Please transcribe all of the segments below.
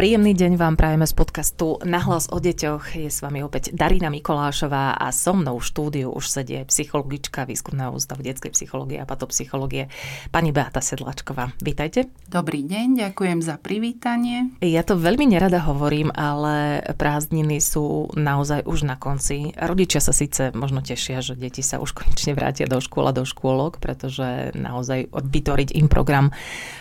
Príjemný deň vám prajeme z podcastu Nahlas o deťoch. Je s vami opäť Darina Mikolášová a so mnou v štúdiu už sedie psychologička Výskumného ústavu detskej psychológie a patopsychológie pani Beata Sedlačková. Vítajte. Dobrý deň, ďakujem za privítanie. Ja to veľmi nerada hovorím, ale prázdniny sú naozaj už na konci. Rodičia sa síce možno tešia, že deti sa už konečne vrátia do škôl a do škôlok, pretože naozaj vytvoriť im program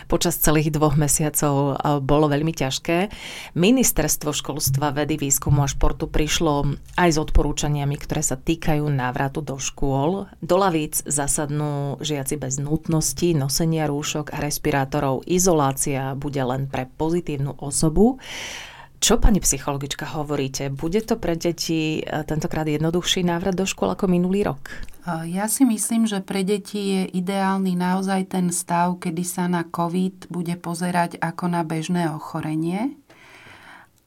počas celých dvoch mesiacov bolo veľmi ťažké. Ministerstvo školstva, vedy, výskumu a športu prišlo aj s odporúčaniami, ktoré sa týkajú návratu do škôl. Do lavíc zasadnú žiaci bez nutnosti, nosenia rúšok a respirátorov. Izolácia bude len pre pozitívnu osobu. Čo, pani psychologička, hovoríte? Bude to pre deti e, tentokrát jednoduchší návrat do škôl ako minulý rok? Ja si myslím, že pre deti je ideálny naozaj ten stav, kedy sa na COVID bude pozerať ako na bežné ochorenie.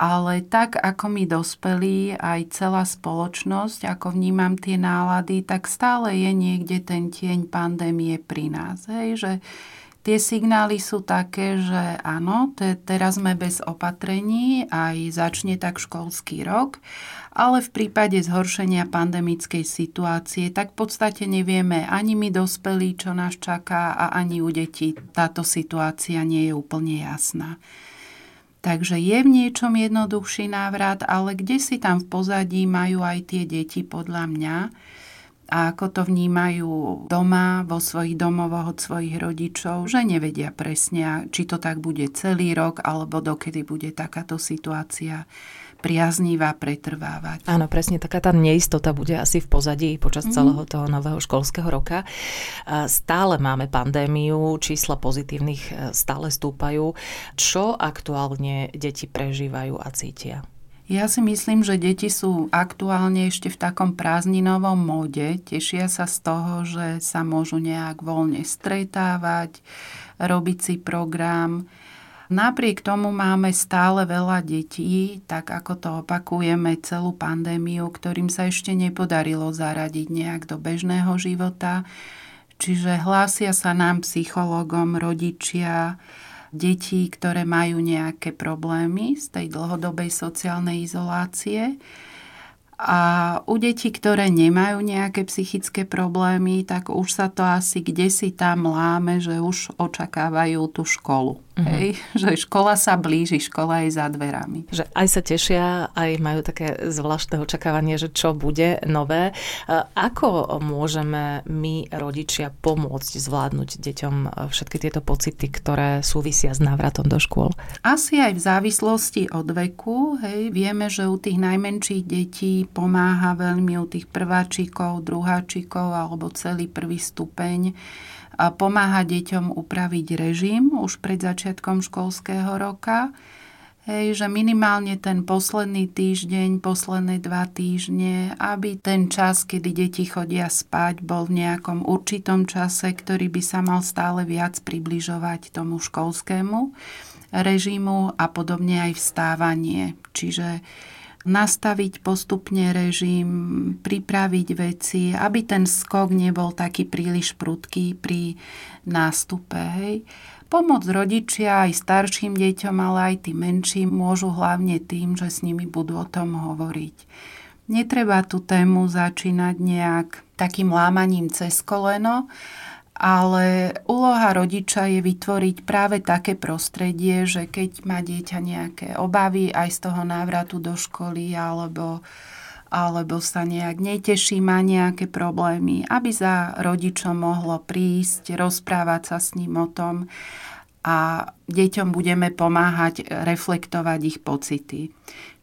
Ale tak, ako my dospelí, aj celá spoločnosť, ako vnímam tie nálady, tak stále je niekde ten tieň pandémie pri nás. Hej? Že Tie signály sú také, že áno, te, teraz sme bez opatrení, aj začne tak školský rok, ale v prípade zhoršenia pandemickej situácie, tak v podstate nevieme ani my dospelí, čo nás čaká a ani u detí táto situácia nie je úplne jasná. Takže je v niečom jednoduchší návrat, ale kde si tam v pozadí majú aj tie deti podľa mňa, a ako to vnímajú doma, vo svojich domovoch od svojich rodičov, že nevedia presne, či to tak bude celý rok, alebo dokedy bude takáto situácia priaznivá pretrvávať. Áno, presne taká tá neistota bude asi v pozadí počas mm. celého toho nového školského roka. Stále máme pandémiu, čísla pozitívnych e, stále stúpajú. Čo aktuálne deti prežívajú a cítia? Ja si myslím, že deti sú aktuálne ešte v takom prázdninovom móde. Tešia sa z toho, že sa môžu nejak voľne stretávať, robiť si program. Napriek tomu máme stále veľa detí, tak ako to opakujeme celú pandémiu, ktorým sa ešte nepodarilo zaradiť nejak do bežného života. Čiže hlásia sa nám psychologom rodičia, detí, ktoré majú nejaké problémy z tej dlhodobej sociálnej izolácie. A u detí, ktoré nemajú nejaké psychické problémy, tak už sa to asi kde si tam láme, že už očakávajú tú školu. Uh-huh. Hej? Že škola sa blíži, škola je za dverami. Že aj sa tešia, aj majú také zvláštne očakávanie, že čo bude nové. Ako môžeme my, rodičia, pomôcť zvládnuť deťom všetky tieto pocity, ktoré súvisia s návratom do škôl? Asi aj v závislosti od veku. Hej? Vieme, že u tých najmenších detí pomáha veľmi u tých prváčikov, druháčikov alebo celý prvý stupeň pomáha deťom upraviť režim už pred začiatkom školského roka. Hej, že minimálne ten posledný týždeň, posledné dva týždne, aby ten čas, kedy deti chodia spať, bol v nejakom určitom čase, ktorý by sa mal stále viac približovať tomu školskému režimu a podobne aj vstávanie. Čiže nastaviť postupne režim, pripraviť veci, aby ten skok nebol taký príliš prudký pri nástupe. Hej. Pomôcť rodičia aj starším deťom, ale aj tým menším môžu hlavne tým, že s nimi budú o tom hovoriť. Netreba tú tému začínať nejak takým lámaním cez koleno, ale úloha rodiča je vytvoriť práve také prostredie, že keď má dieťa nejaké obavy aj z toho návratu do školy alebo alebo sa nejak neteší, má nejaké problémy, aby za rodičom mohlo prísť, rozprávať sa s ním o tom a deťom budeme pomáhať reflektovať ich pocity.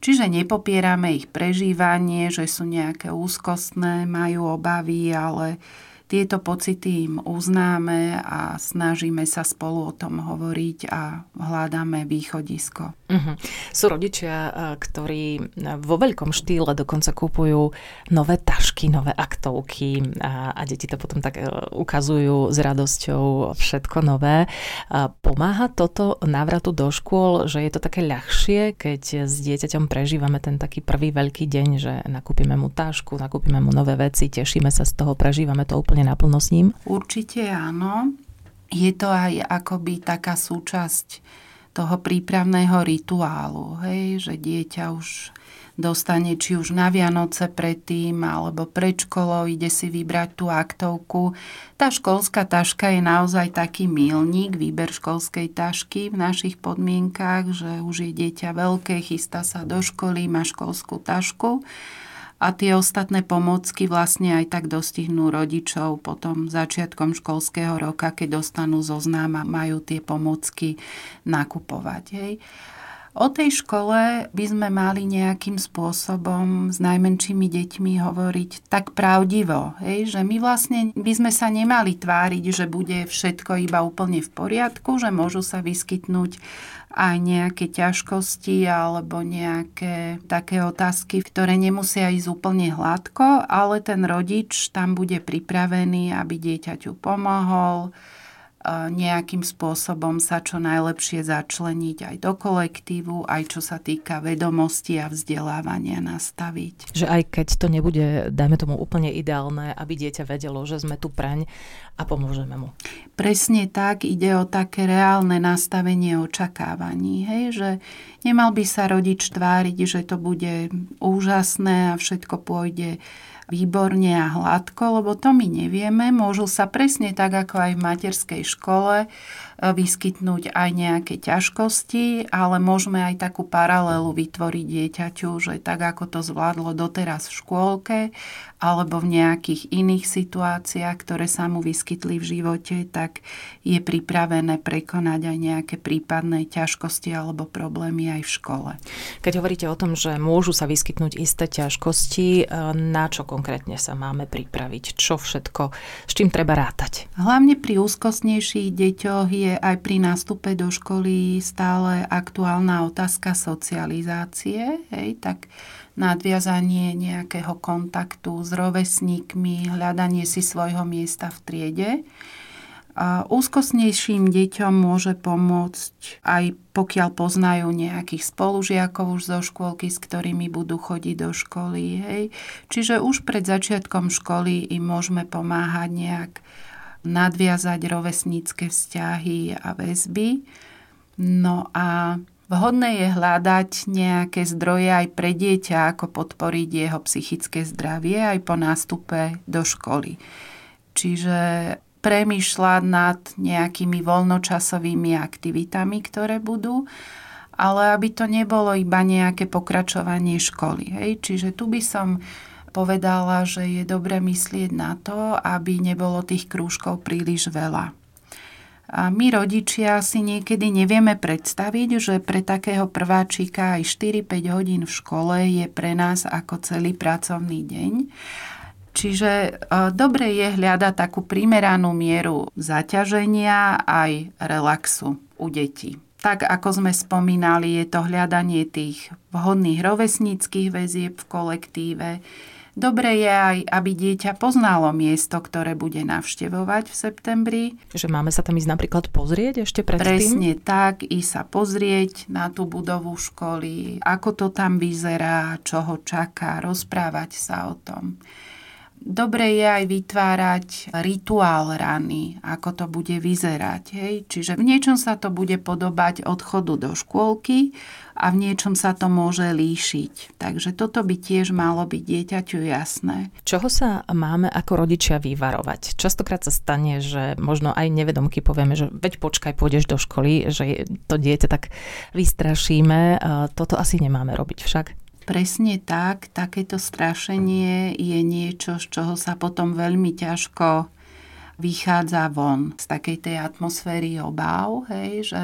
Čiže nepopierame ich prežívanie, že sú nejaké úzkostné, majú obavy, ale tieto pocity im uznáme a snažíme sa spolu o tom hovoriť a hľadáme východisko. Uh-huh. Sú rodičia, ktorí vo veľkom štýle dokonca kúpujú nové tašky, nové aktovky a, a deti to potom tak ukazujú s radosťou všetko nové. Pomáha toto návratu do škôl, že je to také ľahšie, keď s dieťaťom prežívame ten taký prvý veľký deň, že nakúpime mu tašku, nakúpime mu nové veci, tešíme sa z toho, prežívame to úplne úplne naplno s ním? Určite áno. Je to aj akoby taká súčasť toho prípravného rituálu, hej, že dieťa už dostane či už na Vianoce predtým alebo pred školou, ide si vybrať tú aktovku. Tá školská taška je naozaj taký milník, výber školskej tašky v našich podmienkách, že už je dieťa veľké, chystá sa do školy, má školskú tašku a tie ostatné pomocky vlastne aj tak dostihnú rodičov potom začiatkom školského roka, keď dostanú zoznam a majú tie pomocky nakupovať. Hej. O tej škole by sme mali nejakým spôsobom s najmenšími deťmi hovoriť tak pravdivo, hej, že my vlastne by sme sa nemali tváriť, že bude všetko iba úplne v poriadku, že môžu sa vyskytnúť aj nejaké ťažkosti alebo nejaké také otázky, ktoré nemusia ísť úplne hladko, ale ten rodič tam bude pripravený, aby dieťaťu pomohol, nejakým spôsobom sa čo najlepšie začleniť aj do kolektívu, aj čo sa týka vedomosti a vzdelávania nastaviť. Že aj keď to nebude, dajme tomu úplne ideálne, aby dieťa vedelo, že sme tu preň a pomôžeme mu. Presne tak, ide o také reálne nastavenie očakávaní, hej, že nemal by sa rodič tváriť, že to bude úžasné a všetko pôjde výborne a hladko, lebo to my nevieme. Môžu sa presne tak, ako aj v materskej škole, vyskytnúť aj nejaké ťažkosti, ale môžeme aj takú paralelu vytvoriť dieťaťu, že tak ako to zvládlo doteraz v škôlke alebo v nejakých iných situáciách, ktoré sa mu vyskytli v živote, tak je pripravené prekonať aj nejaké prípadné ťažkosti alebo problémy aj v škole. Keď hovoríte o tom, že môžu sa vyskytnúť isté ťažkosti, na čo konkrétne sa máme pripraviť? Čo všetko, s čím treba rátať? Hlavne pri úzkostnejších deťoch je je aj pri nástupe do školy stále aktuálna otázka socializácie, hej, tak nadviazanie nejakého kontaktu s rovesníkmi, hľadanie si svojho miesta v triede. Úzkostnejším deťom môže pomôcť aj pokiaľ poznajú nejakých spolužiakov už zo škôlky, s ktorými budú chodiť do školy. Hej. Čiže už pred začiatkom školy im môžeme pomáhať nejak nadviazať rovesnícke vzťahy a väzby. No a vhodné je hľadať nejaké zdroje aj pre dieťa, ako podporiť jeho psychické zdravie aj po nástupe do školy. Čiže premýšľať nad nejakými voľnočasovými aktivitami, ktoré budú, ale aby to nebolo iba nejaké pokračovanie školy. Hej? Čiže tu by som povedala, že je dobre myslieť na to, aby nebolo tých krúžkov príliš veľa. A my rodičia si niekedy nevieme predstaviť, že pre takého prváčika aj 4-5 hodín v škole je pre nás ako celý pracovný deň. Čiže e, dobre je hľadať takú primeranú mieru zaťaženia aj relaxu u detí. Tak ako sme spomínali, je to hľadanie tých vhodných rovesníckých väzieb v kolektíve, Dobre je aj, aby dieťa poznalo miesto, ktoré bude navštevovať v septembri. Že máme sa tam ísť napríklad pozrieť ešte predtým? Presne tak, i sa pozrieť na tú budovu školy, ako to tam vyzerá, čo ho čaká, rozprávať sa o tom. Dobre je aj vytvárať rituál rany, ako to bude vyzerať. Hej? Čiže v niečom sa to bude podobať odchodu do škôlky, a v niečom sa to môže líšiť. Takže toto by tiež malo byť dieťaťu jasné. Čoho sa máme ako rodičia vyvarovať? Častokrát sa stane, že možno aj nevedomky povieme, že veď počkaj, pôjdeš do školy, že to dieťa tak vystrašíme. Toto asi nemáme robiť však. Presne tak, takéto strašenie je niečo, z čoho sa potom veľmi ťažko vychádza von z takej tej atmosféry obáv, hej, že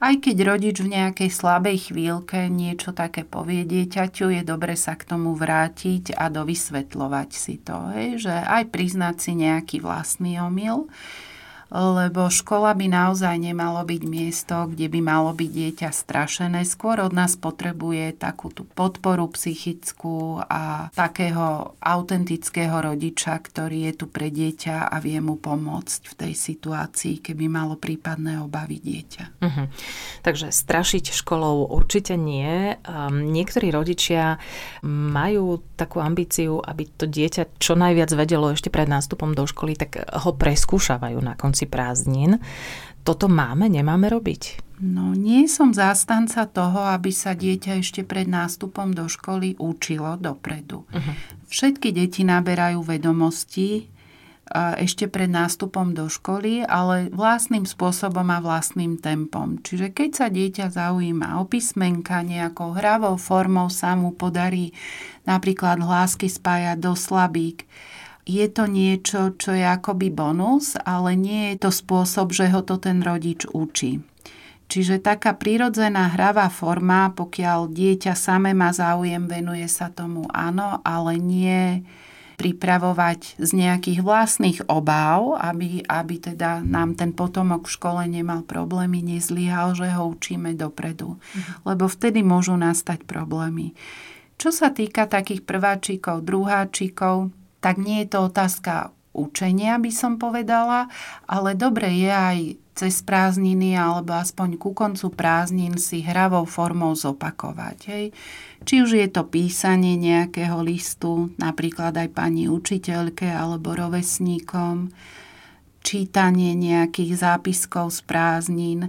aj keď rodič v nejakej slabej chvíľke niečo také povie dieťaťu, je dobre sa k tomu vrátiť a dovysvetľovať si to, hej, že aj priznať si nejaký vlastný omyl lebo škola by naozaj nemalo byť miesto, kde by malo byť dieťa strašené. Skôr od nás potrebuje takú tú podporu psychickú a takého autentického rodiča, ktorý je tu pre dieťa a vie mu pomôcť v tej situácii, keby malo prípadné obavy dieťa. Uh-huh. Takže strašiť školou určite nie. Um, niektorí rodičia majú takú ambíciu, aby to dieťa čo najviac vedelo ešte pred nástupom do školy, tak ho preskúšavajú na konci konci prázdnin. Toto máme, nemáme robiť? No, nie som zástanca toho, aby sa dieťa ešte pred nástupom do školy učilo dopredu. Uh-huh. Všetky deti naberajú vedomosti ešte pred nástupom do školy, ale vlastným spôsobom a vlastným tempom. Čiže keď sa dieťa zaujíma o písmenka nejakou hravou formou, sa mu podarí napríklad hlásky spájať do slabík, je to niečo, čo je akoby bonus, ale nie je to spôsob, že ho to ten rodič učí. Čiže taká prirodzená hravá forma, pokiaľ dieťa samé má záujem, venuje sa tomu áno, ale nie pripravovať z nejakých vlastných obáv, aby, aby teda nám ten potomok v škole nemal problémy, nezlyhal, že ho učíme dopredu. Mhm. Lebo vtedy môžu nastať problémy. Čo sa týka takých prváčikov, druháčikov, tak nie je to otázka učenia, by som povedala, ale dobre je aj cez prázdniny alebo aspoň ku koncu prázdnin si hravou formou zopakovať. Hej. Či už je to písanie nejakého listu, napríklad aj pani učiteľke alebo rovesníkom, čítanie nejakých zápiskov z prázdnin,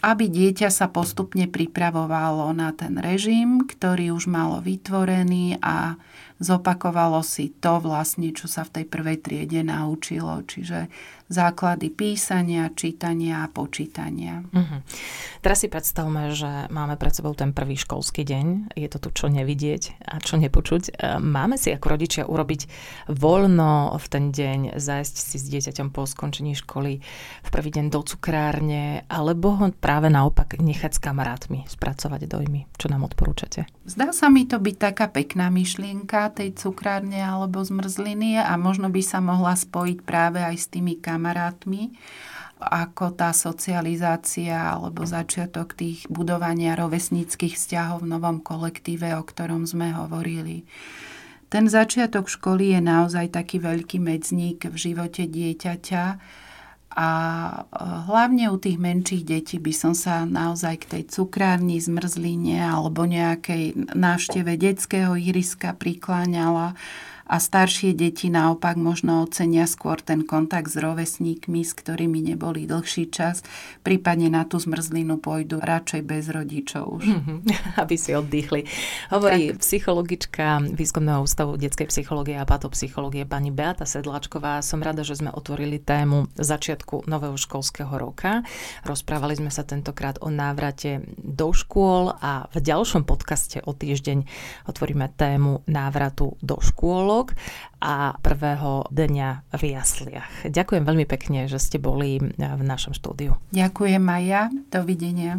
aby dieťa sa postupne pripravovalo na ten režim, ktorý už malo vytvorený a zopakovalo si to vlastne, čo sa v tej prvej triede naučilo. Čiže základy písania, čítania a počítania. Uh-huh. Teraz si predstavme, že máme pred sebou ten prvý školský deň. Je to tu čo nevidieť a čo nepočuť. E, máme si ako rodičia urobiť voľno v ten deň, zájsť si s dieťaťom po skončení školy v prvý deň do cukrárne, alebo ho práve naopak nechať s kamarátmi spracovať dojmy. Čo nám odporúčate? Zdá sa mi to byť taká pekná myšlienka tej cukrárne alebo zmrzliny a možno by sa mohla spojiť práve aj s tými kamarátmi kamarátmi, ako tá socializácia alebo začiatok tých budovania rovesníckých vzťahov v novom kolektíve, o ktorom sme hovorili. Ten začiatok školy je naozaj taký veľký medzník v živote dieťaťa a e, hlavne u tých menších detí by som sa naozaj k tej cukrárni, zmrzline alebo nejakej návšteve detského iriska prikláňala a staršie deti naopak možno ocenia skôr ten kontakt s rovesníkmi, s ktorými neboli dlhší čas, prípadne na tú zmrzlinu pôjdu radšej bez rodičov už. Aby si oddychli. Hovorí tak. psychologička Výskumného ústavu detskej psychológie a patopsychológie pani Beata Sedláčková. Som rada, že sme otvorili tému začiatku nového školského roka. Rozprávali sme sa tentokrát o návrate do škôl a v ďalšom podcaste o týždeň otvoríme tému návratu do škôl pondelok a prvého dňa v jasliach. Ďakujem veľmi pekne, že ste boli v našom štúdiu. Ďakujem Maja. Dovidenia.